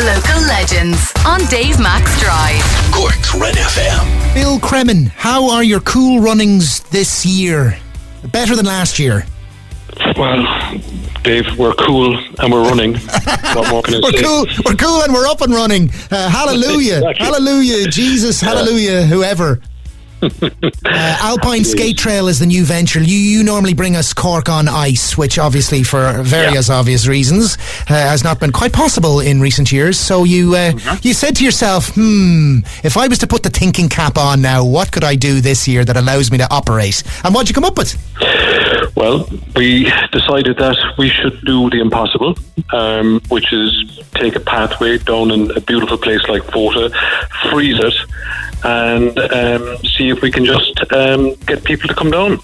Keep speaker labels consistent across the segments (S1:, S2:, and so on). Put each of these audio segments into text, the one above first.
S1: Local legends on Dave Max Drive.
S2: Cork's Red FM.
S3: Bill Cremin, how are your cool runnings this year? Better than last year?
S4: Well, Dave, we're cool and we're running. what more can I
S3: We're
S4: say?
S3: cool, we're cool and we're up and running. Uh, hallelujah,
S4: Exactly.
S3: hallelujah, Jesus, hallelujah, whoever. Uh, Alpine Skate Trail is the new venture. You, you normally bring us Cork on ice, which obviously, for various obvious reasons, uh, has not been quite possible in recent years. So you uh, you said to yourself, "Hmm, if I was to put the thinking cap on now, what could I do this year that allows me to operate?" And what'd you come up with?
S4: Well, we decided that we should do the impossible, um, which is take a pathway down in a beautiful place like Fota, freeze it, and um, see if we can just um, get people to come down.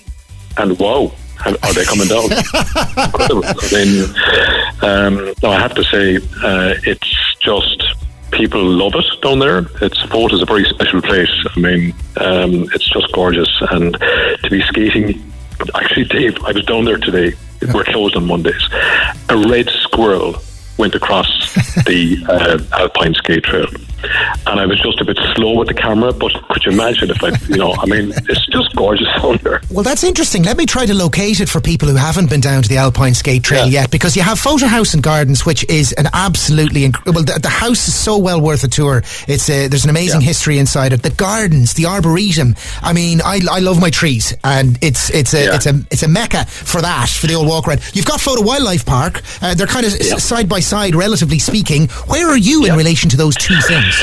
S4: And wow, are they coming down? I mean, um, no, I have to say, uh, it's just people love it down there. It's Fota is a very special place. I mean, um, it's just gorgeous, and to be skating. Actually, Dave, I was down there today. We're closed on Mondays. A red squirrel went across the uh, Alpine skate trail, and I was just a bit slow with the camera. But could you imagine if I, you know, I mean, it's just gorgeous down there.
S3: Well, that's interesting. Let me try to locate it for people who haven't been down to the Alpine Skate Trail
S4: Yeah.
S3: yet, because you have Fota House and Gardens, which is an absolutely incredible. The, the house is so well worth a tour. It's uh, there's an amazing
S4: Yeah.
S3: history inside it. The gardens, the arboretum. I mean, I, I love my trees, and it's it's a
S4: Yeah.
S3: it's a it's a mecca for that for the old walk around. You've got Fota Wildlife Park. Uh, they're kind of side by side, relatively speaking. Where are you in relation to those two things?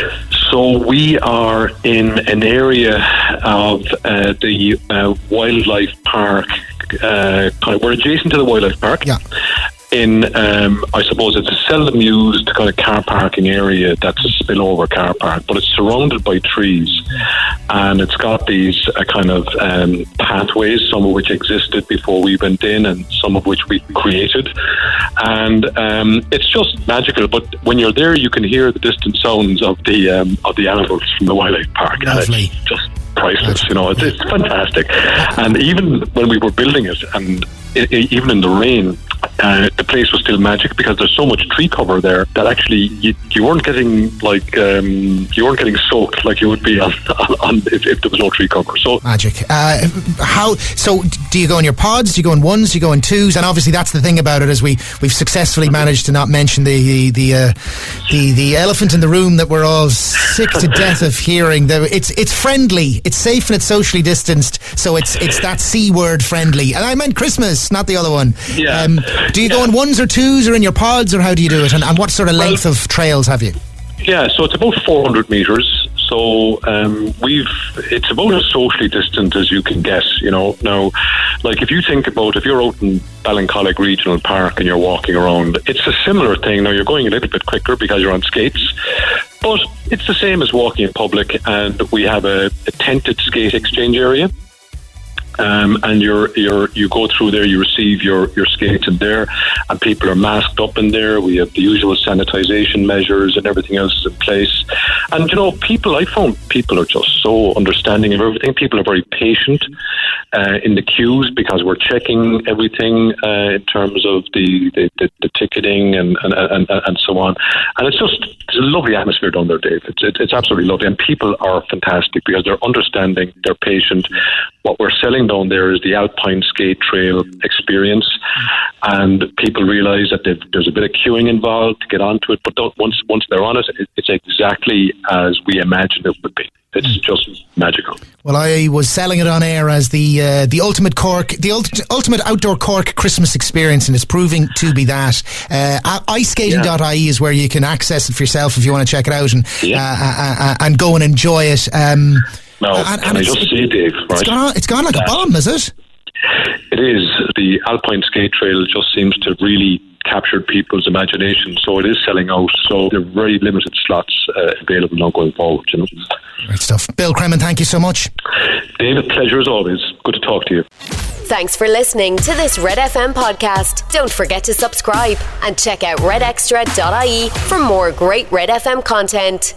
S4: So we are in an area of uh, the uh, wildlife park. Uh, we're adjacent to the wildlife park.
S3: Yeah.
S4: In, um, I suppose it's a seldom used kind of car parking area that's a spillover car park, but it's surrounded by trees, and it's got these uh, kind of um, pathways, some of which existed before we went in, and some of which we created, and um, it's just magical. But when you're there, you can hear the distant sounds of the um, of the animals from the wildlife park.
S3: Lovely.
S4: just priceless. You know, it's, it's fantastic. And even when we were building it, and i i even in the rain, uh, the place was still magic because there's so much tree cover there that actually you, you weren't getting like um, you weren't getting soaked like you would be on, on, on if, if there was no tree cover. So
S3: Magic. Uh, how? So, do you go in your pods? Do you go in ones? Do you go in twos? And obviously, that's the thing about it is we we've successfully managed to not mention the the the, uh, the the elephant in the room that we're all sick to death of hearing. It's it's friendly. It's safe and it's socially distanced. So it's it's that c word friendly. And I meant Christmas, not the other one.
S4: Yeah.
S3: Um, do you go
S4: Yeah.
S3: in ones or twos or in your pods or how do you do it? And, and what sort of length of trails have you?
S4: Yeah, so it's about 400 metres. So um, we've it's about as socially distant as you can get. You know, now, like if you think about if you're out in Ballincollig Regional Park and you're walking around, it's a similar thing. Now you're going a little bit quicker because you're on skates, but it's the same as walking in public. And we have a, a tented skate exchange area. Um, and you're you're you go through there, you receive your your skates in there, and people are masked up in there. We have the usual sanitization measures and everything else is in place. And you know, people I found people are just so understanding of everything. People are very patient uh, in the queues because we're checking everything uh, in terms of the the, the, the ticketing and, and and and so on. And it's just it's a lovely atmosphere down there, Dave. It's it's, it's absolutely lovely, and people are fantastic because they're understanding, they're patient. What we're selling down there is the Alpine Skate Trail experience, and people realise that there's a bit of queuing involved to get onto it. But don't, once once they're on it, it, it's exactly as we imagined it would be. It's just magical.
S3: Well, I was selling it on air as the uh, the ultimate Cork, the ult- ultimate outdoor Cork Christmas experience, and it's proving to be that. Uh, iceskating.ie is where you can access it for yourself if you want to check it out and
S4: Yeah.
S3: uh, uh, uh, and go and enjoy it. Um,
S4: Now,
S3: and-
S4: can
S3: and
S4: I
S3: it's-
S4: just say, Dave?
S3: it's
S4: Right?
S3: gone, it's gone like a bomb, is it?
S4: It is. The Alpine Skate Trail just seems to really captured people's imagination. So it is selling out. So there are very limited slots uh, available now going forward. You know,
S3: Great stuff. Bill Cremin, thank you so much.
S4: David, pleasure as always. Good to talk to you.
S5: Thanks for listening to this Red FM podcast. Don't forget to subscribe and check out redextra.ie for more great Red FM content.